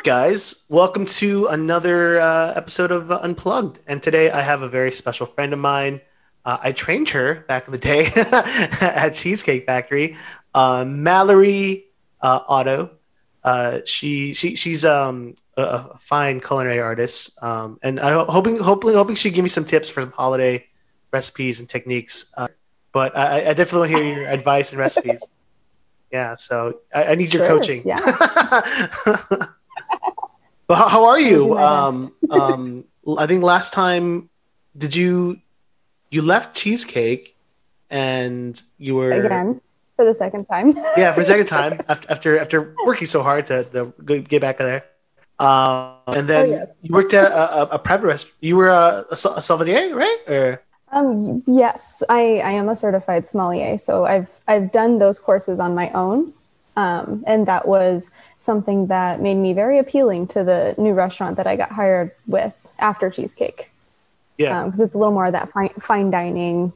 up, guys? Welcome to another uh, episode of uh, Unplugged. And today I have a very special friend of mine. Uh, I trained her back in the day at Cheesecake Factory, uh, Mallory uh, Otto. Uh, she she she's um, a, a fine culinary artist, um, and I ho- hoping hopefully hoping she give me some tips for some holiday recipes and techniques. Uh, but I, I definitely want to hear your advice and recipes. Yeah, so I, I need your Sure, coaching. yeah. but how, how are you? Um, um, I think last time, did you you left cheesecake, and you were Again, for the second time. yeah for a second time after after after working so hard to, to get back there. Um, and then Oh, yeah. you worked at a, a, a private restaurant. You were a, a, a sommelier, right? Or Um, yes, I, I am a certified sommelier, so I've I've done those courses on my own, um, and that was something that made me very appealing to the new restaurant that I got hired with after Cheesecake, yeah, because it's a little more of that fine, fine dining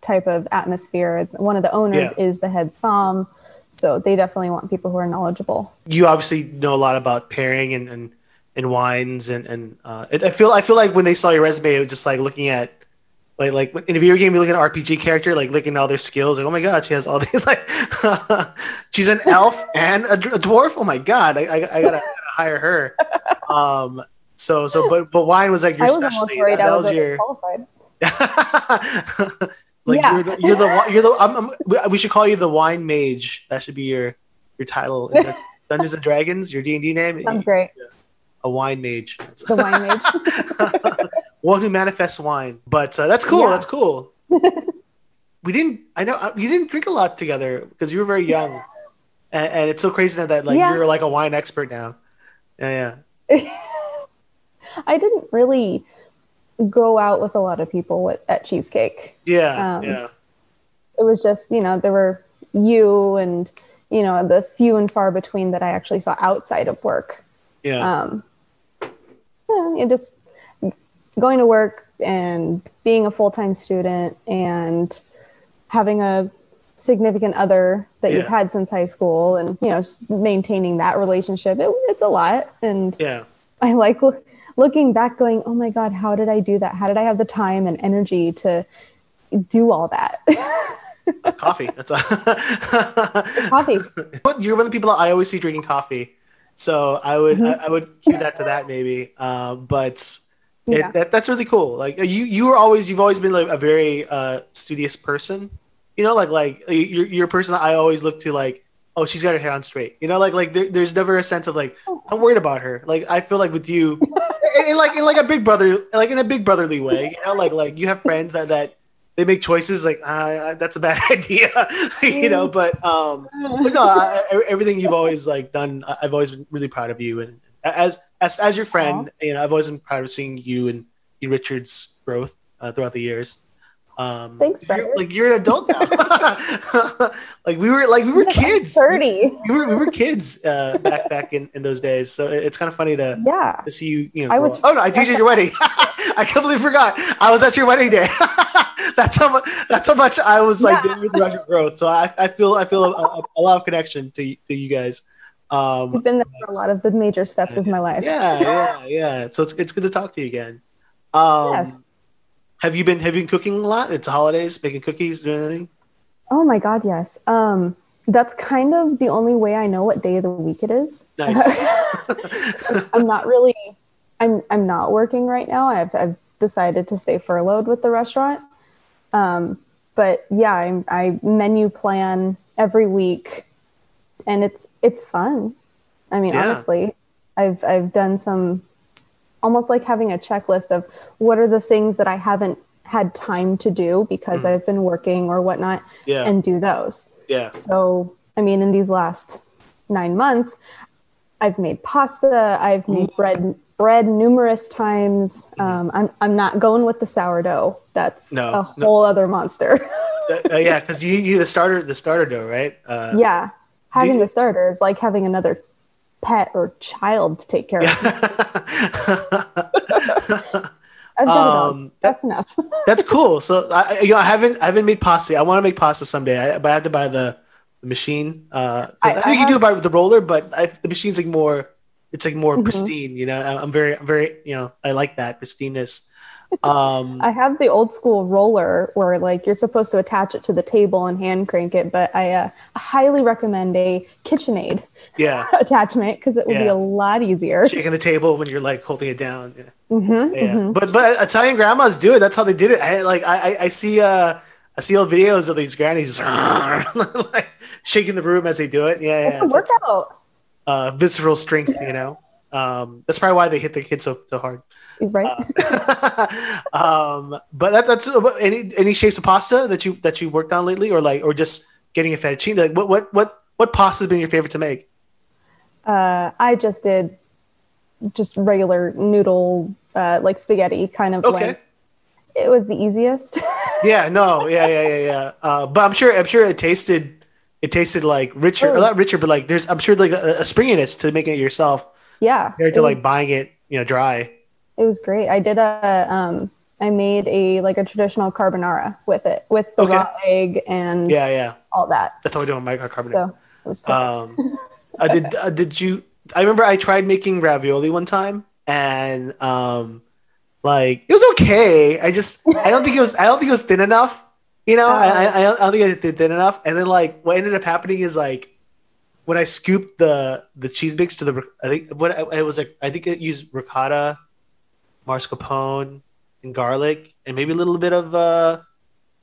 type of atmosphere. One of the owners Yeah. is the head som, so they definitely want people who are knowledgeable. you obviously know a lot about pairing and and, and wines and and uh, it, I feel I feel like when they saw your resume, it was just like looking at like like in a video game, you look at an RPG character, like looking at all their skills, like oh my god, she has all these like she's an elf and a, d- a dwarf. Oh my god, I, I, I gotta, gotta hire her. Um, so so but but wine was like your specialty. That, that was was your qualified. like Yeah. you're the you're the you're the I'm, I'm, we- should call you the wine mage. That should be your your title in Dun- Dungeons and Dragons. Your D and D name, Sounds great. a wine mage, The wine mage. One who manifests wine. But uh, that's cool. Yeah. That's cool. we didn't. I know uh, you didn't drink a lot together because you were very young, and, and it's so crazy that, that like Yeah. you're like a wine expert now. Yeah, yeah. I didn't really go out with a lot of people with, at Cheesecake. Yeah, Um, yeah. It was just, you know, there were you and, you know, the few and far between that I actually saw outside of work. Yeah. Um, yeah, you just going to work and being a full time student and having a significant other that you've had since high school and, you know, just maintaining that relationship. It, it's a lot. And, yeah. I like loo- looking back, going, "Oh my god, how did I do that? How did I have the time and energy to do all that?" Coffee. That's a Coffee. But you're one of the people that I always see drinking coffee, so I would Mhm. I, I would cue that to that maybe. Uh, but it, that, that's really cool. Like you you were always you've always been like a very uh, studious person. You know, like like you're you're a person that I always look to like. Oh, she's got her hair on straight. You know, like like there, there's never a sense of like I'm worried about her. Like I feel like with you, in, in like in like a big brother, like in a big brotherly way. You know, like like you have friends that that they make choices like ah, that's a bad idea. you know, but um, but no, I- everything you've always like done, I've always been really proud of you, and as as as your friend, you know, I've always been proud of seeing you and you Richard's growth uh, throughout the years. Um, Thanks, you're, like you're an adult now. like we were, like we were kids. Thirty. We were, we were kids uh, back back in, in those days. So it- it's kind of funny to, Yeah. to see you. You know, I was- up. oh no, I DJed your wedding. I completely forgot. I was at your wedding day. that's how much. That's how much I was like Yeah. throughout your growth. So I, I feel I feel a, a, a lot of connection to to you guys. Um, You've been there for a lot of the major steps of my life. yeah, yeah, yeah. So it's it's good to talk to you again. Um, Yes. Have you been have you been cooking a lot? It's holidays, making cookies, doing anything? Oh my god, yes. Um, that's kind of the only way I know what day of the week it is. Nice. I'm not really. I'm I'm not working right now. I've I've decided to stay furloughed with the restaurant. Um, but yeah, I I menu plan every week, and it's it's fun. I mean, Yeah. honestly, I've I've done some almost like having a checklist of what are the things that I haven't had time to do because I've been working or whatnot, yeah, and do those. yeah, So, I mean, in these last nine months, I've made pasta. I've made bread bread numerous times. Mm-hmm. Um, I'm I'm not going with the sourdough. That's No, a no. whole other monster. Uh, uh, yeah. Because you you the starter the starter dough, right? Uh, yeah, having you- the starter is like having another pet or child to take care of. I've done it all. Um, That's enough. That's cool. So I, you know, I haven't I haven't made pasta. I want to make pasta someday, I, but I have to buy the, the machine. Uh, I, I- think I you can do it have- by the roller, but I, the machine's like more It's like more Mhm. pristine. You know, I'm very, I'm very, you know, I like that pristineness. Um, I have the old school roller where like you're supposed to attach it to the table and hand crank it, but I uh, highly recommend a KitchenAid yeah, attachment because it would be a lot easier. shaking the table when you're like holding it down. Yeah. hmm Yeah, but but Italian grandmas do it. That's how they did it. I like I I, see uh I see old videos of these grannies like shaking the room as they do it. Yeah, yeah. It's a workout, uh, visceral strength, you know. Um, that's probably why they hit the kids so so hard. right? Uh, um, but that, that's uh, any any shapes of pasta that you that you worked on lately, or like or just getting a fettuccine. Like what what what what pasta has been your favorite to make? Uh, I just did just regular noodle, uh, like spaghetti kind of Okay. way. It was the easiest. Yeah, no, yeah, yeah, yeah, yeah. Uh, but I'm sure I'm sure it tasted it tasted like richer, Oh. not richer, but like there's I'm sure like a, a springiness to making it yourself yeah, compared to was, like buying it, you know, dry. it was great. I did a um, I made a like a traditional carbonara with it, with the Okay. raw egg and Yeah, yeah. all that. That's how we do on my carbonara. So it was perfect. Um, uh, did uh, did you? I remember I tried making ravioli one time, and um, like it was okay. I just I don't think it was I don't think it was thin enough. You know, I, I I don't think it did thin enough. And then like what ended up happening is like when I scooped the the cheese mix to the I think what it was like I think it used ricotta, mascarpone, and garlic, and maybe a little bit of uh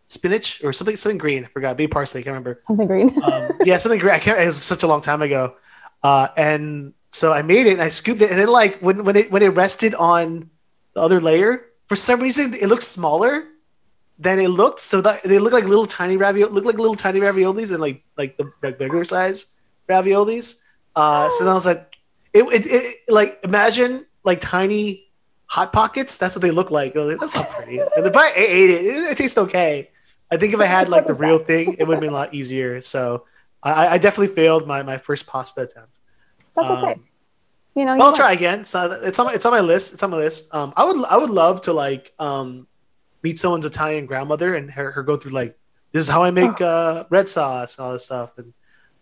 spinach or something something green. I forgot, maybe parsley. I can't remember Something green. um, yeah, something green. I can't. It was such a long time ago, uh, and so I made it and I scooped it, and then like when when it when it rested on the other layer, for some reason it looked smaller than it looked. So that they look like little tiny ravioli, look like little tiny raviolis, and like like the regular size raviolis. Uh, so then I was like, it, it, it like imagine like tiny hot pockets. That's what they look like. Like, That's not pretty. And if I ate it, it, it tastes okay. I think if I had like the real thing, it would have been a lot easier. So I, I definitely failed my, my first pasta attempt. That's um, okay. You know, you I'll try again. So it's on my, it's on my list. It's on my list. Um, I would I would love to like um meet someone's Italian grandmother and her, her go through like this is how I make uh, red sauce and all this stuff and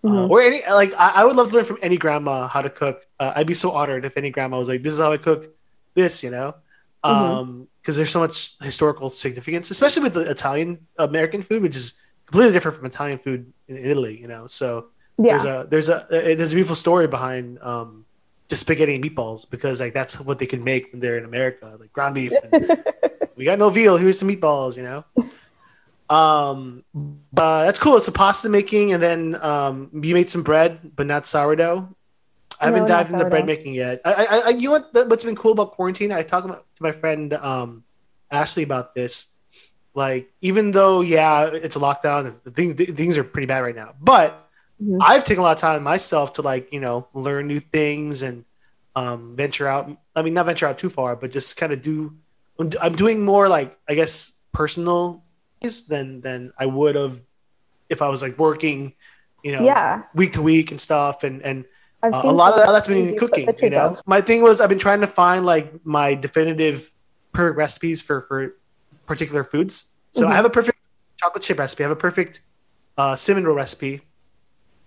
uh, Mhm. or any like I, I would love to learn from any grandma how to cook. Uh, I'd be so honored if any grandma was like this is how I cook this, you know, um because there's so much historical significance, especially with the Italian American food, which is completely different from Italian food in Italy, you know. So yeah. there's a there's a there's a beautiful story behind um just spaghetti and meatballs because like that's what they can make when they're in America, like ground beef. And, we got no veal. Here's some meatballs, you know. Um, but that's cool. It's a pasta making, and then um, you made some bread, but not sourdough. I haven't No, dived into bread making yet. I, I, I you know what? What's been cool about quarantine? I talked about, to my friend um, Ashley about this. Like, even though yeah, it's a lockdown, and the thing, th- things are pretty bad right now, but Mhm. I've taken a lot of time myself to like you know learn new things and um, venture out. I mean, not venture out too far, but just kind of do. I'm doing more like I guess personal things than than I would have if I was like working, you know, yeah. week to week and stuff. And and uh, a lot of that, that's been in cooking. You know, of. my thing was I've been trying to find like my definitive perfect recipes for for particular foods. So I Mhm. have a perfect chocolate chip recipe. I have a perfect uh, cinnamon roll recipe.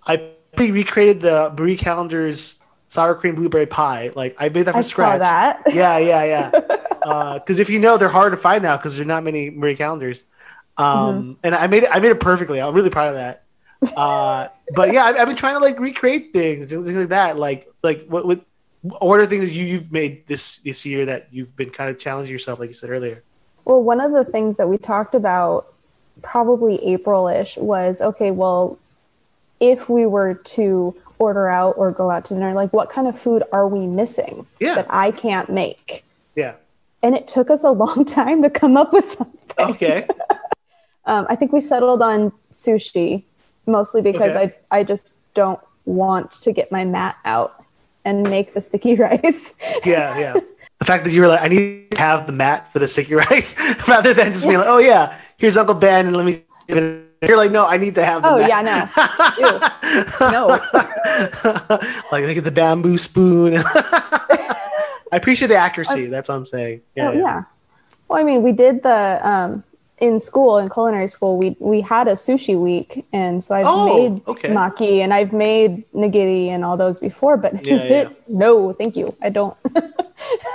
I pretty recreated the Marie Callender's sour cream blueberry pie. Like I made that from I scratch. that. Yeah, yeah, yeah. Because if you know, they're hard to find now because there's not many Marie Callender's. Um, Mm-hmm. And I made it. I made it perfectly. I'm really proud of that. Uh, but yeah, I've, I've been trying to like recreate things, things like that. Like like what what what are things that you you've made this this year that you've been kind of challenging yourself, like you said earlier. Well, one of the things that we talked about probably April-ish was okay, well, if we were to order out or go out to dinner, like what kind of food are we missing Yeah. that I can't make? Yeah. And it took us a long time to come up with something. Okay. Um, I think we settled on sushi mostly because Okay. I I just don't want to get my mat out and make the sticky rice. Yeah, yeah. The fact that you were like, I need to have the mat for the sticky rice, rather than just being like, oh yeah, here's Uncle Ben, and let me. You're like, no, I need to have the Oh, mat. yeah, no. no. like look at the bamboo spoon. I appreciate the accuracy. That's what I'm saying. Yeah, oh yeah. Well, I mean, we did the um, in school in culinary school we we had a sushi week and so I've Oh, made okay. maki and I've made nigiri and all those before but Yeah, yeah. no thank you I don't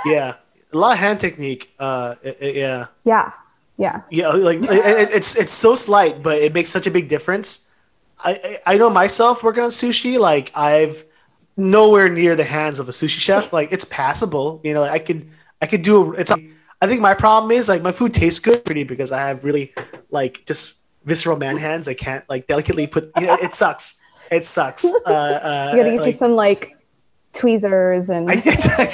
Yeah, a lot of hand technique. Uh, yeah, yeah yeah yeah. Like it, it- it's it's so slight, but it makes such a big difference. I I I know myself working on sushi. Like I've nowhere near the hands of a sushi chef. Like it's passable. You know, like I could I could do. It's. I think my problem is like my food tastes good pretty because I have really like just visceral man hands. I can't like delicately put. You know, it sucks. It sucks. Uh, uh, you gotta get you some like tweezers and I,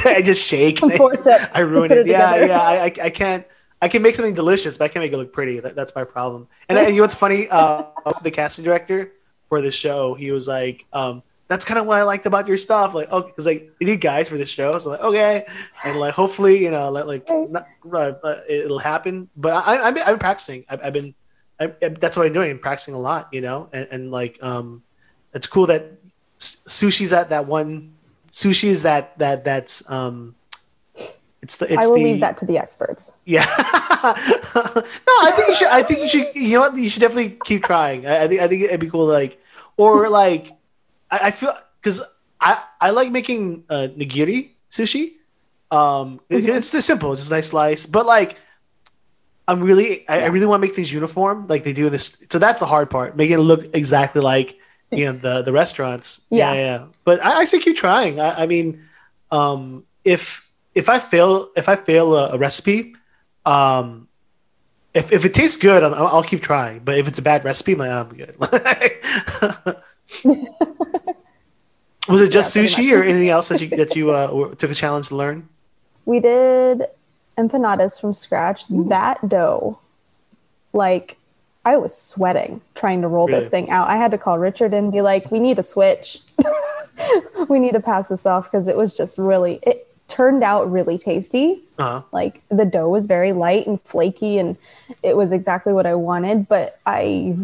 I just shake. some forceps I ruined put it. it Yeah, together. yeah. I, I, I can't. I can make something delicious, but I can't make it look pretty. That, that's my problem. And, and you know what's funny? Uh, the casting director for the show, he was like, um, "That's kind of what I liked about your stuff." Like, okay, because like you need guys for this show, so like, okay, and like hopefully, you know, like, like not, uh, it'll happen. But I, I've been, I've been practicing. I've, I've been. I, that's what I'm doing. I'm practicing a lot, you know, and, and like, um, it's cool that sushi's at that one. Sushi is that that that's um. It's the it's I will the leave that to the experts yeah. no, I think you should. I think you should. You know what? You should definitely keep trying. I, I think. I think it'd be cool. Like, or like, I, I feel because I I like making uh, nigiri sushi. Um, Mhm. it's just simple. It's just a nice slice. But like, I'm really. I, I really want to make things uniform, like they do in this. So that's the hard part, making it look exactly like you know the the restaurants. Yeah. yeah. yeah. But I, I say keep trying. I, I mean, um, if if I fail if I fail a, a recipe, um, if if it tastes good, I'm, I'll I'll keep trying. But if it's a bad recipe, I'm, like, I'm good. Was it just Yeah, sushi or anything else that you that you uh, took a challenge to learn? we did empanadas from scratch. That dough like I was sweating trying to roll Really? this thing out. I had to call Richard and be like we need to switch. We need to pass this off because it was just really it turned out really tasty Uh-huh. like the dough was very light and flaky and it was exactly what i wanted but i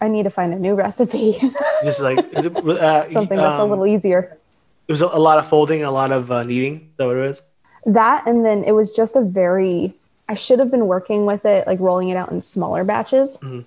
i need to find a new recipe Just like is it, uh, something that's a um, little easier It was a, a lot of folding, a lot of uh, kneading. Is that what it was? that and then it was just a very i should have been working with it like rolling it out in smaller batches Mhm.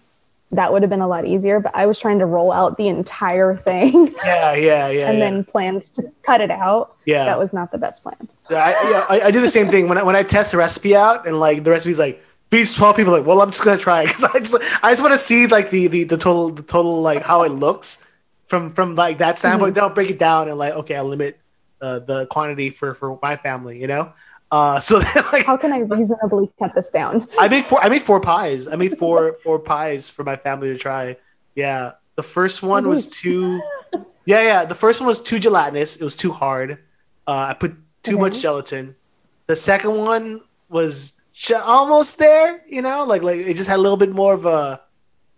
That would have been a lot easier but i was trying to roll out the entire thing Yeah, yeah, yeah. and yeah. then planned to cut it out yeah. that was not the best plan I, yeah, I, I do the same thing when I, when I test the recipe out and like the recipe's like beef twelve people like well I'm just gonna try because I just I just want to see like the, the the total the total like how it looks from from like that standpoint. Then I'll break it down and like okay I'll limit uh, the quantity for for my family. You know, uh, so then, like how can i reasonably cut this down I made four I made four pies. I made four four pies for my family to try. Yeah, the first one was too. Yeah, yeah. The first one was too gelatinous. It was too hard. Uh, I put too Okay. much gelatin. The second one was almost there. You know, like like it just had a little bit more of a.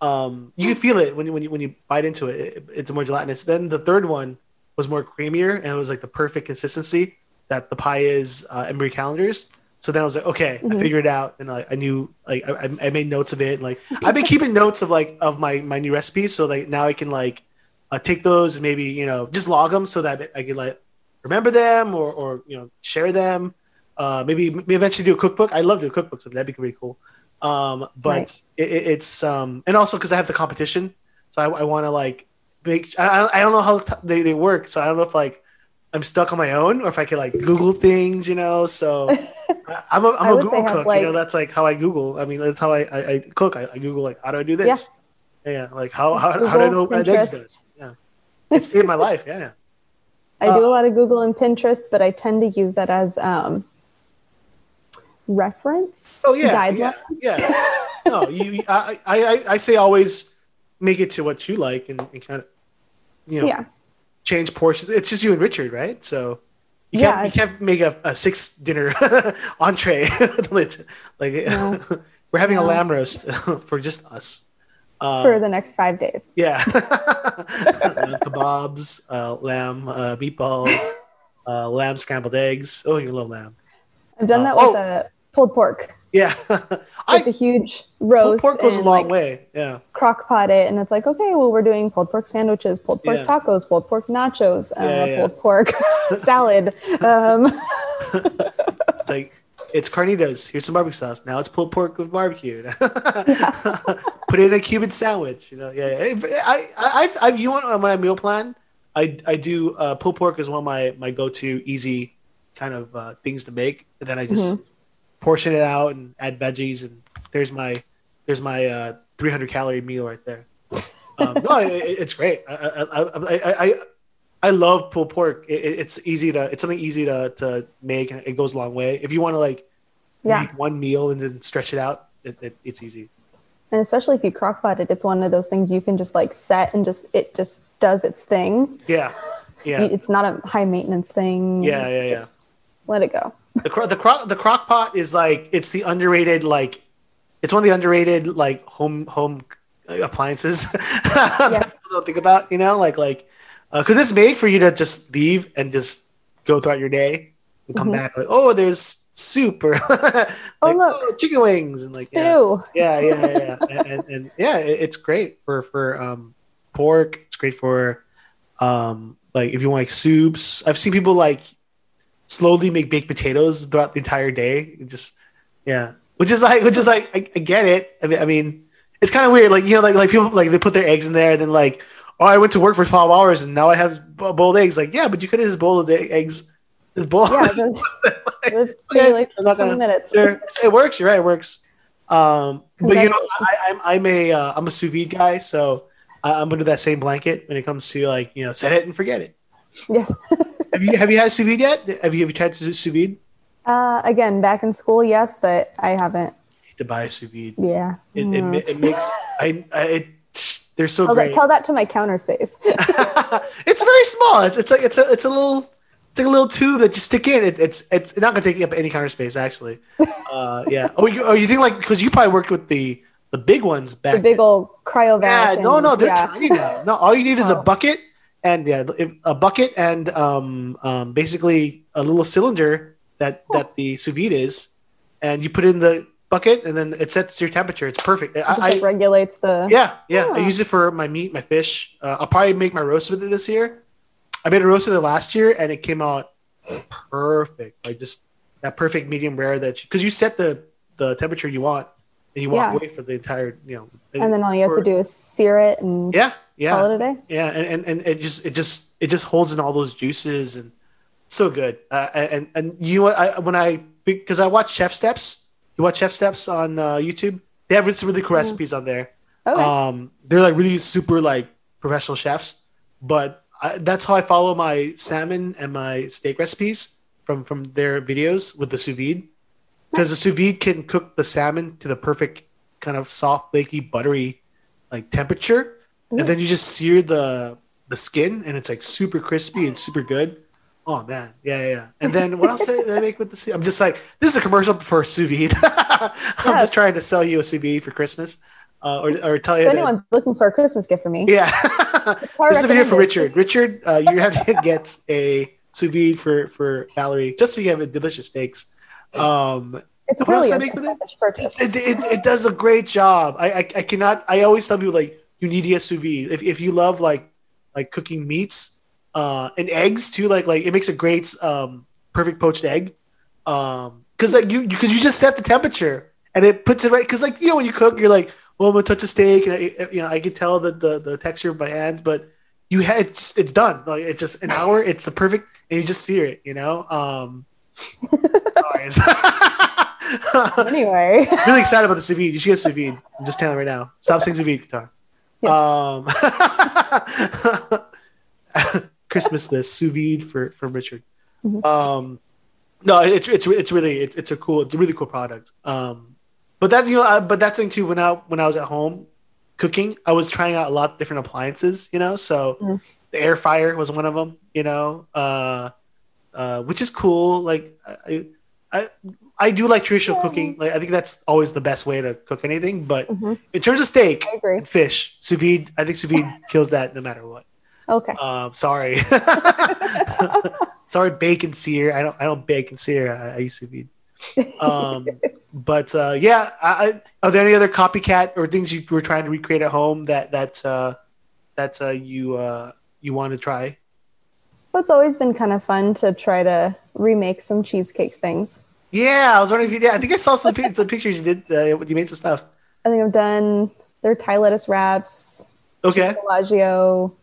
Um, you can feel it when you when you when you bite into it. it it's more gelatinous. Then the third one was more creamier and it was like the perfect consistency that the pie is uh, Marie Callender's. So then I was like, okay, I Mhm. figured it out, and like I knew, like I, I- I made notes of it. Like I've been keeping notes of like of my my new recipes, so like now I can like uh, take those and maybe you know just log them so that I can like remember them or or you know share them. Uh, maybe maybe eventually do a cookbook. I love doing cookbooks, so that'd be pretty cool. Um, but Right. it, it, it's um, and also because I have the competition, so I, I want to like make. I, I- I don't know how t- they, they work, so I don't know if like I'm stuck on my own or if I can like Google things, you know. So I'm a, I'm a Google cook, you know. That's like how I Google. I mean, that's how I, I, I cook. I, I Google like how do I do this? Yeah, yeah. like how how, how do I know what eggs? Yeah, it saved my life. Yeah, yeah. I do Uh, a lot of Google and Pinterest, but I tend to use that as um, reference. Oh yeah, Guideline. yeah, yeah. No, you. I, I, I, I say always make it to what you like and, and kind of, you know, Yeah, change portions. It's just you and Richard, right? So you Yeah, can't you can't make a, a six dinner entree. like No. we're having a lamb roast for just us. Uh, for the next five days. yeah, kebabs, uh, lamb uh, meatballs, uh, lamb scrambled eggs. Oh, you love lamb. I've done Uh, that oh. with a pulled pork. Yeah, It's a huge roast. pulled pork goes a long like, way. Yeah, Crock pot it, and it's like, okay, well, we're doing pulled pork sandwiches, pulled pork Yeah. tacos, pulled pork nachos, uh, Yeah, yeah. pulled pork salad. Um, it's like it's carnitas. Here's some barbecue sauce. Now it's pulled pork with barbecue. Put it in a Cuban sandwich. You know, yeah. yeah. I, I, I, you want when I meal plan, I, I do uh, pulled pork is one of my my go to easy kind of uh, things to make, and then I just Mm-hmm. Portion it out and add veggies, and there's my there's my uh, 300 calorie meal right there. Um, no, it, it- it's great. I I, I, I, I, love pulled pork. It, it- it's easy to it's something easy to, to make, and it goes a long way. If you want to like Yeah. make one meal and then stretch it out, it, it, it's easy. And especially if you crock pot it, it's one of those things you can just like set and just it just does its thing. Yeah, yeah. It's not a high maintenance thing. Yeah, yeah, yeah. Just Let it go. The cro- the crock the crock pot is like it's the underrated like it's one of the underrated like home home appliances that people don't think about. You know, like like because it's made for you to just leave and just go throughout your day and come Mhm. back like oh there's soup or like, Oh, look. chicken wings and like yeah. Stew. yeah, yeah, yeah, yeah. and, and, and yeah, it, it's great for for um, pork. It's great for um, like if you want like soups. I've seen people like slowly make baked potatoes throughout the entire day. It just yeah, which is like which is like I, I get it. I mean, I mean, it's kind of weird. Like you know, like like people like they put their eggs in there and then like oh I went to work for twelve hours and now I have boiled eggs. Like yeah, but you could have just boiled the eggs. Just boil. Yeah, Okay, like I'm not gonna- minutes. It works. You're right. It works. Um, but you know. I, I'm I'm a uh, I'm a sous vide guy, so I, I'm under that same blanket when it comes to like you know set it and forget it. Yes. Have you have you had sous vide yet? Have you have you tried to sous vide? Uh, again, back in school, yes, but I haven't. To buy a sous vide, Yeah. it, it, Mm. ma- it makes I, I it they're so that, great. tell that to my counter space. it's very small. It's it's like it's a it's a little it's like a little tube that you stick in. It, it's it's not gonna take up any counter space actually. Uh, yeah. Oh, you oh you think like because you probably worked with the the big ones back the big old cryovac. Yeah, no, and- no, they're yeah. tiny now. No, all you need is a Oh. bucket and yeah, a bucket and um, um, basically a little cylinder that that the sous vide is, and you put it in the bucket and then it sets your temperature. It's perfect. It I, like, I regulates the. yeah, yeah, I Oh. use it for my meat, my fish. Uh, I'll probably make my roast with it this year. I made a roast with it last year and it came out perfect. Like just that perfect medium rare that because you, set the the temperature you want and you walk Yeah. away for the entire you know. And then all you have to do is sear it and yeah, yeah, call it a day. yeah, and, and, and it just it just it just holds in all those juices and so good. Uh, and and you know what? I when I because I watch Chef Steps. You watch Chef Steps on uh, YouTube. They have some really cool recipes on there. Okay. Um, they're like really super like professional chefs. But I, that's how I follow my salmon and my steak recipes from from their videos with the sous vide. Because the sous vide can cook the salmon to the perfect kind of soft, flaky, buttery like temperature, and then you just sear the the skin, and it's like super crispy and super good. Oh man, yeah, yeah. yeah. And then what else did I make with the sous? I'm just like, this is a commercial for sous vide. I'm Yes. just trying to sell you a sous vide for Christmas, uh, or or tell you if that. anyone's looking for a Christmas gift for me, Yeah, this is a video for. Richard. Richard, uh, you have to get a sous vide for for Valerie, just so you have a delicious steaks. Um, it's what else I make with it? it, it, it does a great job. I, I I cannot. I always tell people like you need to get sous vide if if you love like like cooking meats uh, and eggs too. Like like it makes a great um, perfect poached egg. Um, because like you because you just set the temperature and it puts it right. Because like you know when you cook, you're like, well, I'm gonna touch a steak and I, you know I can tell the, the the texture of my hands, but you had it's it's done. Like it's just an hour. It's the perfect, and you just sear it. You know. Um. Anyway, really excited about the sous vide. You should get sous vide. I'm just telling right now. Stop saying sous vide guitar. Um, Christmas list sous vide for from Richard. Mhm. Um, no, it's it's it's really it's, it's a cool it's a really cool product. Um, but that you know, I, but that's thing too. When I when I was at home cooking, I was trying out a lot of different appliances. You know, so Mhm. the air fryer was one of them. You know, uh, uh, which is cool. Like I, I I do like traditional Yeah. cooking. Like I think that's always the best way to cook anything. But Mhm. in terms of steak and fish, sous vide, I think sous vide kills that no matter what. Okay. Um, sorry, sorry, bacon sear. I don't I don't bake and sear. I, I use sous vide. Um, but uh, yeah, I, I, are there any other copycat or things you were trying to recreate at home that that uh, that uh, you uh, you want to try? Well, it's always been kind of fun to try to remake some cheesecake things. Yeah, I was wondering if you. Yeah, I think I saw some, some pictures you did. Uh, you made some stuff. I think I've done their Thai lettuce wraps, Okay, Bellagio.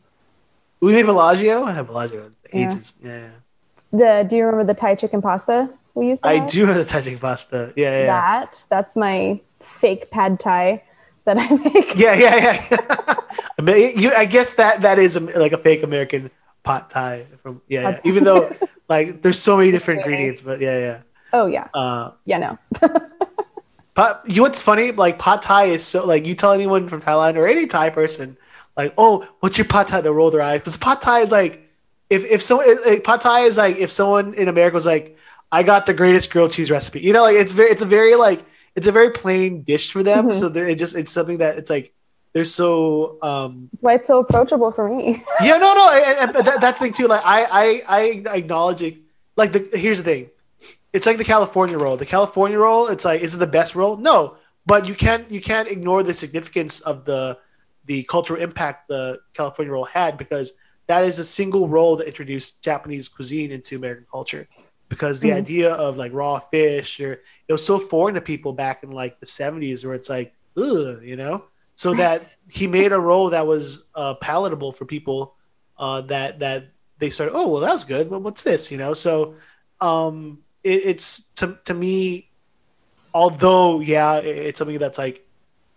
we made Bellagio. I have Bellagio ages. Yeah, yeah. The do you remember the Thai chicken pasta we used to I have? do have the Thai chicken pasta. Yeah, yeah, yeah. That that's my fake pad Thai that I make. Yeah, yeah, yeah. I, mean, you, I guess that that is like a fake American pot thai from yeah, yeah. Even though like there's so many different ingredients, but yeah, yeah. Oh yeah, Uh, yeah no. pot, you know what's funny? Like pot thai is so like you tell anyone from Thailand or any Thai person, like, oh, what's your pot thai? They roll their eyes because pot thai is like if if so it, pot thai is like if someone in America was like, I got the greatest grilled cheese recipe. You know, like it's very it's a very like it's a very plain dish for them. Mhm. So it just it's something that it's like they're so um That's why it's so approachable for me. yeah no no and- but that, that's the thing too like I, I i acknowledge it. Like the here's the thing. It's like the california roll the california roll it's like is it the best roll no but you can't you can't ignore the significance of the the cultural impact the california roll had because that is a single roll that introduced japanese cuisine into american culture. Because the Mhm. idea of like raw fish or it was so foreign to people back in like the 70s where it's like ugh, you know so that he made a role that was uh, palatable for people uh, that that they started oh well that was good. Well, what's this? You know? So um it, it's to, to me although yeah it- it's something that's like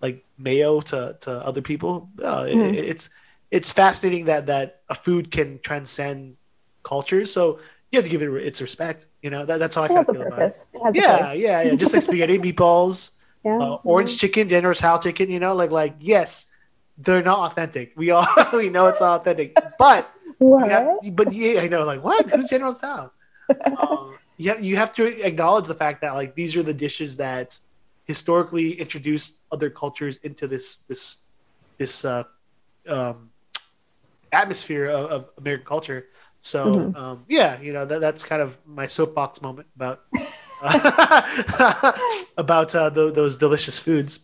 like mayo to to other people uh, it- Mhm. it's it's fascinating that that a food can transcend cultures so you have to give it its respect you know? That, that's how i It kind of feel about it. It yeah yeah yeah. Just like spaghetti meatballs Yeah. uh, orange chicken, General's House chicken, you know, like like yes, they're not authentic. We all we know it's not authentic, but What? but yeah, I know, like what? Who's General's House? um, you have, you have to acknowledge the fact that like these are the dishes that historically introduced other cultures into this this this uh, um, atmosphere of, of American culture. So Mhm. um, yeah, you know that, that's kind of my soapbox moment about about uh, tho- those delicious foods.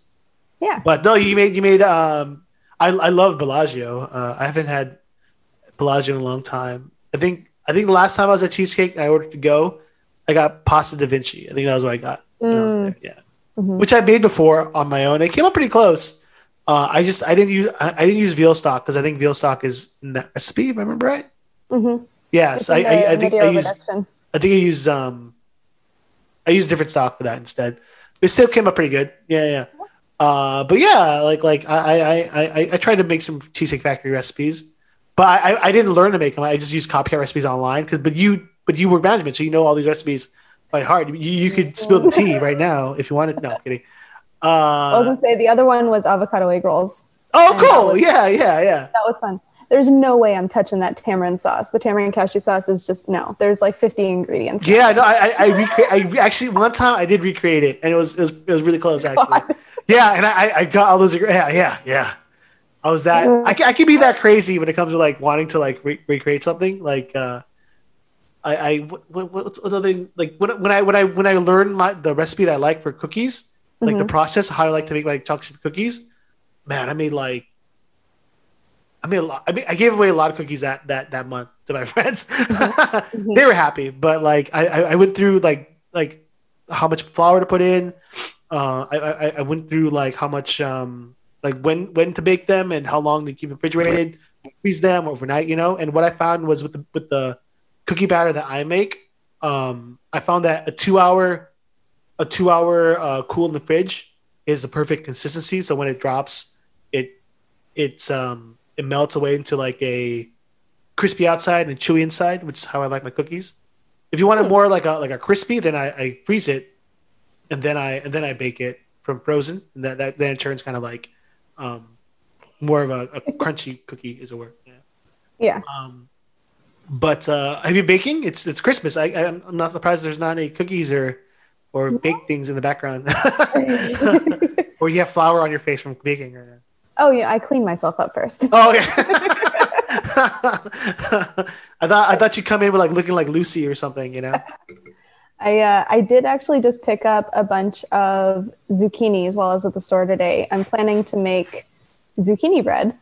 Yeah. But no, you made you made. Um, I I love Bellagio. Uh, I haven't had Bellagio in a long time. I think I think the last time I was at Cheesecake, I ordered to go. I got pasta da Vinci. I think that was what I got when I was Mm. there. Yeah, Mhm. which I made before on my own. It came up pretty close. Uh, I just I didn't use I, I didn't use veal stock because I think veal stock is in that recipe. If I remember right. Mhm. Yes, I, I, I think I used. I think I used um I used different stock for that instead. It still came up pretty good. Yeah, yeah. Uh, but yeah, like like I I, I, I tried to make some cheesecake factory recipes, but I, I- didn't learn to make them. I just used copycat recipes online. Cause but you but you work management, so you know all these recipes by heart. You, you could spill the tea right now if you wanted. No, I'm kidding. I was Uh, gonna say the other one was avocado egg rolls. oh, cool. was- Yeah, yeah, yeah. That was fun. There's no way I'm touching that tamarind sauce. The tamarind cashew sauce is just no. There's like 50 ingredients. Yeah, no, I I, I, recre- I re- actually one time I did recreate it, and it was it was, it was really close actually. God. Yeah, and I, I got all those. Yeah, yeah, yeah. I was that. I, I can be that crazy when it comes to like wanting to like re- recreate something. Like, uh, I, I what, what, what's another thing? Like when, when I when I when I learned my the recipe that I like for cookies, like the Mhm. process how I like to make like chocolate chip cookies. Man, I made like. I made a lot. I mean, I gave away a lot of cookies that that that month to my friends. Mhm. they were happy, but like I, I I went through like like how much flour to put in. Uh, I, I I went through like how much um like when when to bake them and how long they keep refrigerated, freeze them overnight, you know. And what I found was with the with the cookie batter that I make, um, I found that a two hour a two hour uh, cool in the fridge is the perfect consistency. So when it drops, it it's um it melts away into like a crispy outside and chewy inside, which is how I like my cookies. If you want it Hmm. more like a like a crispy, then I, I freeze it, and then I and then I bake it from frozen, and that, that then it turns kind of like um, more of a, a crunchy cookie, is a word. Yeah. Yeah. Um, but uh, have you baking? It's it's Christmas. I, I'm I'm not surprised there's not any cookies or or baked things in the background, or you have flour on your face from baking. Or... oh yeah, I clean myself up first. Oh yeah. I thought I thought you'd come in with like looking like Lucy or something, you know. I uh, I did actually just pick up a bunch of zucchinis while I was at the store today. I'm planning to make zucchini bread,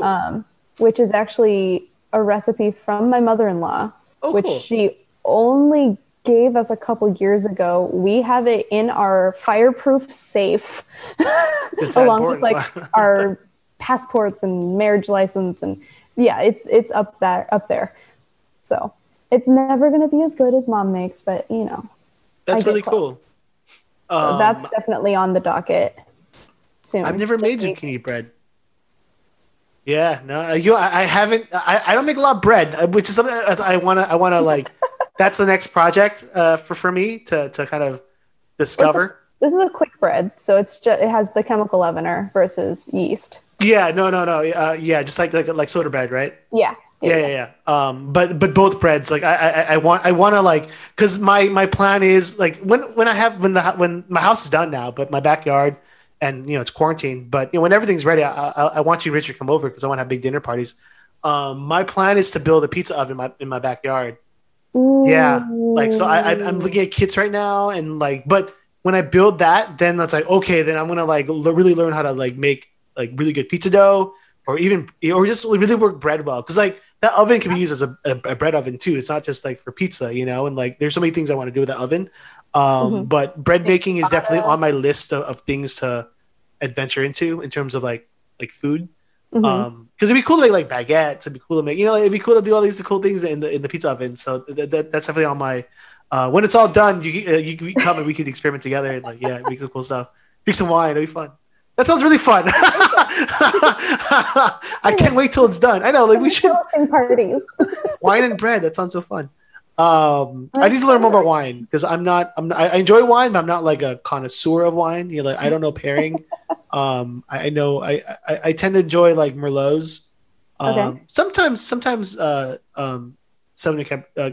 um, which is actually a recipe from my mother-in-law, Oh, which cool. she only gave us a couple years ago. We have it in our fireproof safe, along with like our passports and marriage license, and yeah, it's it's up there up there. So it's never going to be as good as mom makes, but you know, that's really close. cool. Um, so that's definitely on the docket soon. I've never made zucchini bread. Yeah, no, you. I, I haven't. I, I don't make a lot of bread, uh, which is something I wanna. I wanna like. That's the next project uh, for for me to to kind of discover. This is a quick bread, so it's just it has the chemical leavener versus yeast. Yeah, no, no, no. Uh, yeah, just like like like soda bread, right? Yeah. Yeah, yeah, yeah. Um, but but both breads, like I, I, I want, I want to like, cause my my plan is like when when I have when the when my house is done now, but my backyard, and you know it's quarantine. But you know when everything's ready, I, I, I want you, Richard, come over because I want to have big dinner parties. Um, my plan is to build a pizza oven in my in my backyard. Ooh. Yeah, like so I, I I'm looking at kits right now, and like, but when I build that, then that's like okay, then I'm gonna like l- really learn how to like make like really good pizza dough, or even or just really work bread well, because like that oven can be used as a, a, bread oven too. It's not just like for pizza, you know. And like, there's so many things I want to do with that oven. Um, mm-hmm. But bread making is definitely on my list of, of, things to adventure into in terms of like like food. Mm-hmm. Um, because it'd be cool to make like baguettes. It'd be cool to make, you know, it'd be cool to do all these cool things in the in the pizza oven. So that, that that's definitely on my. Uh, when it's all done, you uh, you can come and we could experiment together and like yeah, make some cool stuff. Drink some wine. It'd be fun. That sounds really fun. I can't wait till it's done. I know, like we should parties. wine and bread. That sounds so fun. Um, I need to learn more about wine because I'm not. I'm. Not, I enjoy wine, but I'm not like a connoisseur of wine. You know, like I don't know pairing. Um, I, I know. I, I, I tend to enjoy like merlots. Um, okay. Sometimes, sometimes, uh, um, Sauvignon uh,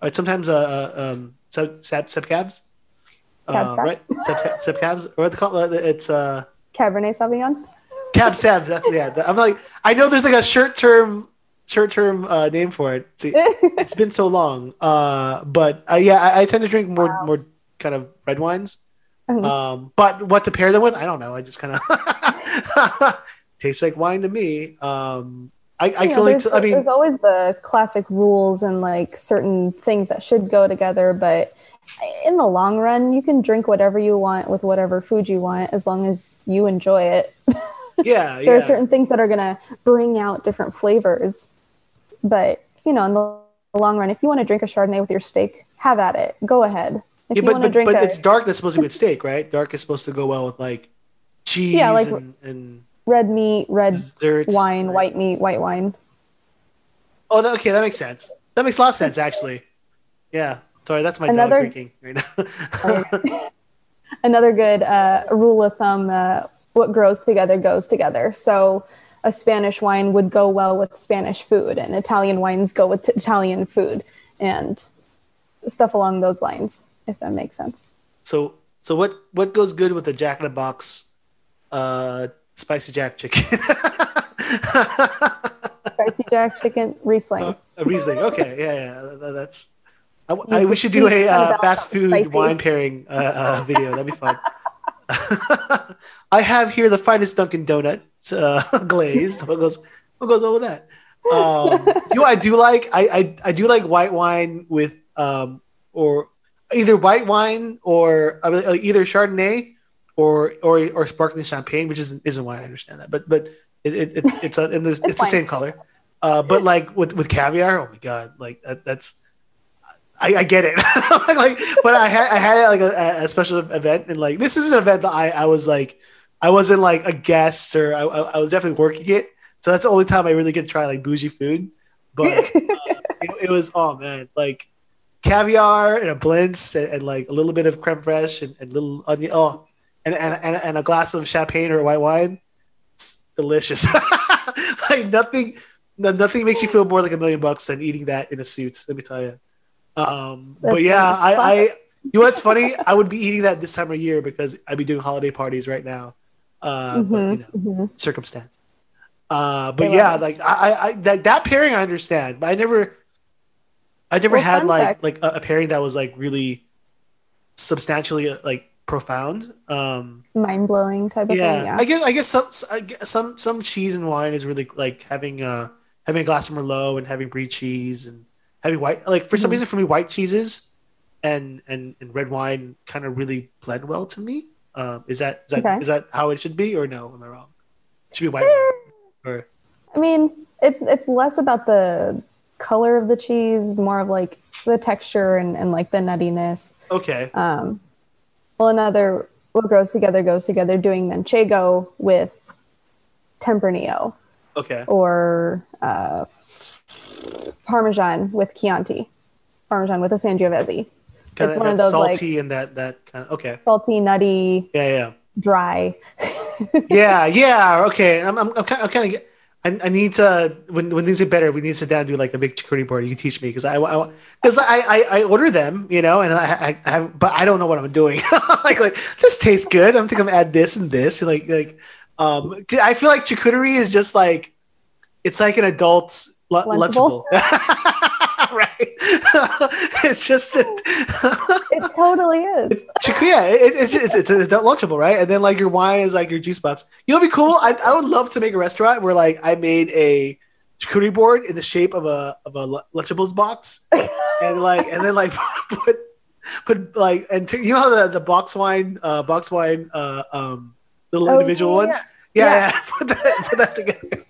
uh, sometimes, uh, uh um, sub, sub, sub cabs. Uh, right, sub, sub, sub cabs, or what they call it? It's uh, Cabernet Sauvignon. Cab Sav, that's yeah. I'm like, I know there's like a short term, short term uh, name for it. See, it's been so long, uh, but uh, yeah, I, I, tend to drink more, wow. more kind of red wines. Mm-hmm. Um, but what to pair them with, I don't know. I just kind of tastes like wine to me. Um, I, I can only. T- I mean, there's always the classic rules and like certain things that should go together, but in the long run, you can drink whatever you want with whatever food you want as long as you enjoy it. Yeah, there yeah. are certain things that are going to bring out different flavors, but you know, in the long run, if you want to drink a Chardonnay with your steak, have at it. Go ahead. If yeah, but but, but a, it's dark. That's supposed to be with steak, right? Dark is supposed to go well with like cheese yeah, like and, and red meat, red desserts, wine, right. white meat, white wine. Oh, that, okay, that makes sense. That makes a lot of sense, actually. Yeah. Sorry, that's my another, dog drinking right now. another good uh, rule of thumb: uh, what grows together goes together. So, a Spanish wine would go well with Spanish food, and Italian wines go with Italian food, and stuff along those lines. If that makes sense. So, so what what goes good with the Jack in the Box, uh, spicy Jack chicken? spicy Jack chicken Riesling. Uh, Riesling. Okay, yeah, yeah, that's I, I, we should do a uh, fast food spicy. wine pairing uh, uh, video. That'd be fun. I have here the finest Dunkin' Donut uh, glazed. What goes? What goes well with that? Um, you know, I do like. I, I I do like white wine with um or either white wine or uh, either Chardonnay or or or sparkling champagne, which isn't isn't wine. I understand that, but but it, it, it it's a, and it's, it's the same color. Uh, but like with with caviar, oh my god, like that, that's I, I get it. like, but I had I had like a, a, special event, and like this is an event that I I was like I wasn't like a guest or I, I was definitely working it. So that's the only time I really get to try like bougie food. But uh, it, it, was oh man, like caviar and a blintz and, and, like a little bit of creme fraiche and, and little onion. Oh, and, and and and a glass of champagne or white wine. It's delicious. like nothing, nothing makes you feel more like a million bucks than eating that in a suit. Let me tell you. Um, but yeah, I, I, you know what's funny? I would be eating that this time of year because I'd be doing holiday parties right now. Uh, mm-hmm, but, you know, mm-hmm. circumstances. Uh, but yeah, like I, I that, that pairing I understand, but I never, I never well, had like fact. like a, a, pairing that was like really substantially uh, like profound, um, mind blowing type of yeah, thing. Yeah, I guess I guess some I guess some some cheese and wine is really like having uh having a glass of merlot and having brie cheese and having white like for some mm-hmm. reason for me white cheeses and and, and red wine kind of really blend well to me. Um, is that is that Okay. is that how it should be or no? Am I wrong? It should be white wine or I mean, it's it's less about the color of the cheese, more of like the texture and, and like the nuttiness. okay. Um, well, another what goes together goes together. Doing manchego with Tempranillo Okay. or uh, Parmesan with Chianti, Parmesan with a Sangiovese. Kind It's one of those, like- salty and that that kind of okay. Salty, nutty, Yeah, yeah. dry. yeah, yeah. Okay, I'm I'm, I'm kind of, kind of I, I need to when when things get better, we need to sit down and do like a big charcuterie board. You can teach me because I because I, I I order them, you know, and I, I, I have, but I don't know what I'm doing. like like this tastes good. I'm thinking I'm add this and this, and like like um. I feel like charcuterie is just like it's like an adult's lu- lunchable, Lunchable? right? it's just. It totally is. Chick- yeah, it, it's, it's it's it's adult lunchable, right? And then like your wine is like your juice box. You know, what'd be cool. I, I would love to make a restaurant where like I made a charcuterie board in the shape of a of a lu- lunchables box, and like and then like put put like and t- you know how the the box wine uh box wine uh um little Oh, individual yeah, ones. Yeah, Yeah. yeah. put that put that together.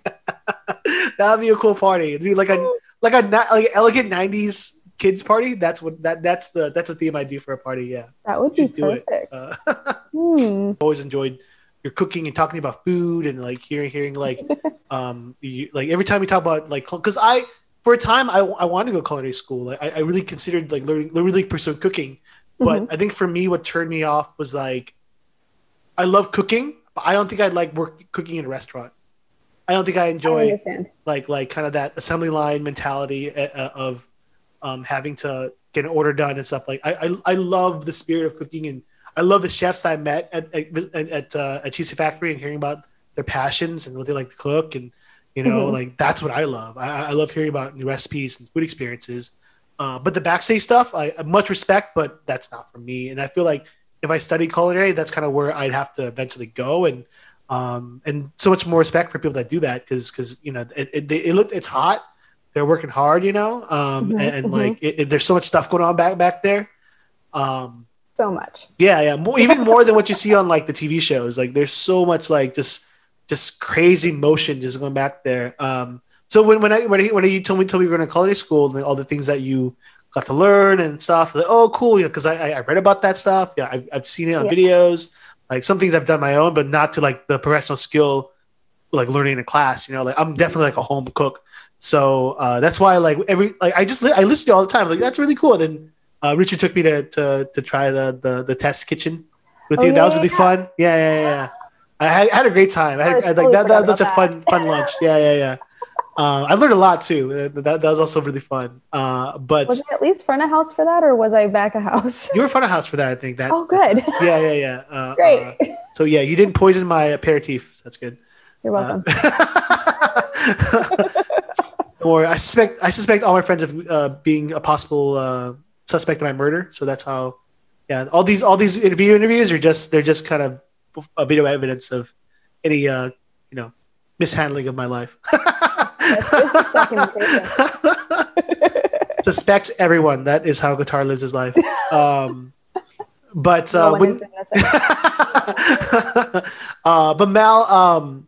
that would be a cool party. Do like a like a like elegant '90s kids party. That's what that that's the that's a theme I do for a party. Yeah. That would be perfect. Uh, Hmm. always enjoyed your cooking and talking about food and like hearing hearing like um you, like every time we talk about like because I for a time I, I wanted to go culinary school like I, I really considered like learning really pursuing cooking but Mm-hmm. I think for me what turned me off was like I love cooking but I don't think I'd like work cooking in a restaurant I don't think I I enjoy understand. like like kind of that assembly line mentality uh, uh, of um, having to get an order done and stuff like I, I I love the spirit of cooking and I love the chefs I met at at at, uh, at Cheesy Factory and hearing about their passions and what they like to cook and you know Mhm. like that's what I love I, I love hearing about new recipes and food experiences uh, but the backstage stuff I I much respect but that's not for me and I feel like if I study culinary that's kind of where I'd have to eventually go and um, and so much more respect for people that do that because because you know it, it, it look it's hot. They're working hard you know? Um, Mhm, and, and mhm. like it, there's so much stuff going on back back there. Um, So much. yeah yeah. More, even more than what you see on like the tv shows. Like there's so much like just just crazy motion just going back there. Um, so when when I when, I, when you told me told me you were going to culinary school and all the things that you got to learn and stuff like oh cool because I, I I read about that stuff. Yeah I've, I've seen it on Yeah. videos like some things I've done my own but not to like the professional skill like learning in a class you know? Like I'm definitely like a home cook. So uh, that's why like every like I just li- I listen to all the time. Like that's really cool. Then uh, Richard took me to to to try the the, the test kitchen with Oh, you. That was really yeah. fun. Yeah yeah yeah, yeah. I, had, I had a great time. I had, I I like that, that was such a fun fun lunch. Yeah yeah yeah uh, I learned a lot too Uh, that, that was also really fun uh, but Was I at least front of house for that, or was I back of house? you were front of house for that I think that Oh, good. yeah yeah yeah uh, Great. uh, so yeah you didn't poison my aperitif that's good You're welcome. or I suspect I suspect all my friends of uh, being a possible uh, suspect in my murder. So that's how. Yeah, all these all these interview interviews are just they're just kind of a bit of evidence of any uh, you know mishandling of my life. That's just documentation. Suspects everyone. That is how guitar lives his life. Um, but No uh, one when, uh, but Mal, um,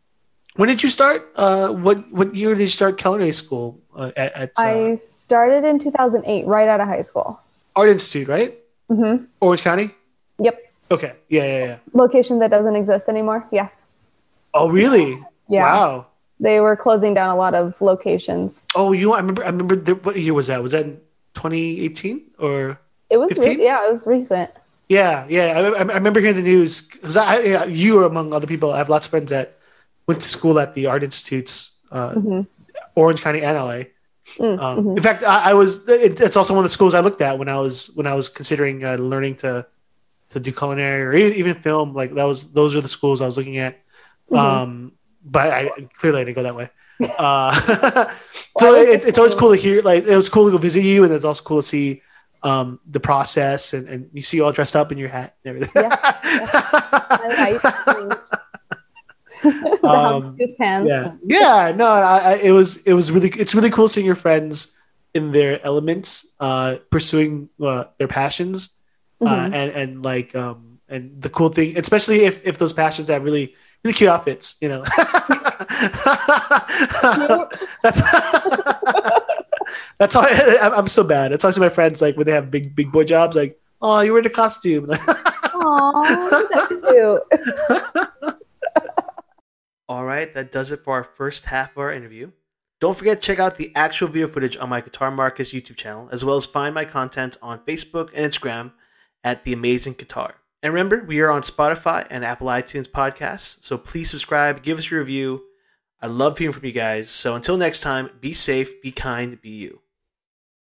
when did you start? Uh, what what year did you start culinary school uh, at, at uh, I started in 2008, right out of high school. Art Institute, right? hmm Orange County. Yep. Okay. Yeah, yeah, yeah. Location that doesn't exist anymore. Yeah. Oh, really? Yeah. Wow. They were closing down a lot of locations. Oh, you know, I remember. I remember. The, what year was that? Was that 2018 or? It was, re- yeah, it was recent. Yeah, yeah. I, I remember hearing the news because I, yeah, you were among other people. I have lots of friends that went to school at the art institutes, uh, Mhm. Orange County and LA. Mm, Um, mhm. In fact, I, I was. It, it's also one of the schools I looked at when I was when I was considering uh, learning to to do culinary or even, even film. Like that was those are the schools I was looking at. Mhm. Um, but I clearly I didn't go that way. Uh, so Well, I was it, it's always cool to hear. Like it was cool to go visit you, and it's also cool to see um, the process and, and you see you all dressed up in your hat and everything. My height. the Um, yeah, yeah. No, I, I, it was it was really it's really cool seeing your friends in their elements, uh, pursuing uh, their passions, uh, Mhm. and and like um, and the cool thing, especially if if those passions that really really cute outfits, you know. that's that's how I, I'm- I'm so bad. I talk to my friends like when they have big big boy jobs, like, oh, you're in a costume. Aw, that's cute. All right, that does it for our first half of our interview. Don't forget to check out the actual video footage on my Guitar Marcus YouTube channel, as well as find my content on Facebook and Instagram at The Amazing Guitar. And remember, we are on Spotify and Apple iTunes podcasts, so please subscribe, give us a review. I love hearing from you guys. So until next time, be safe, be kind, be you.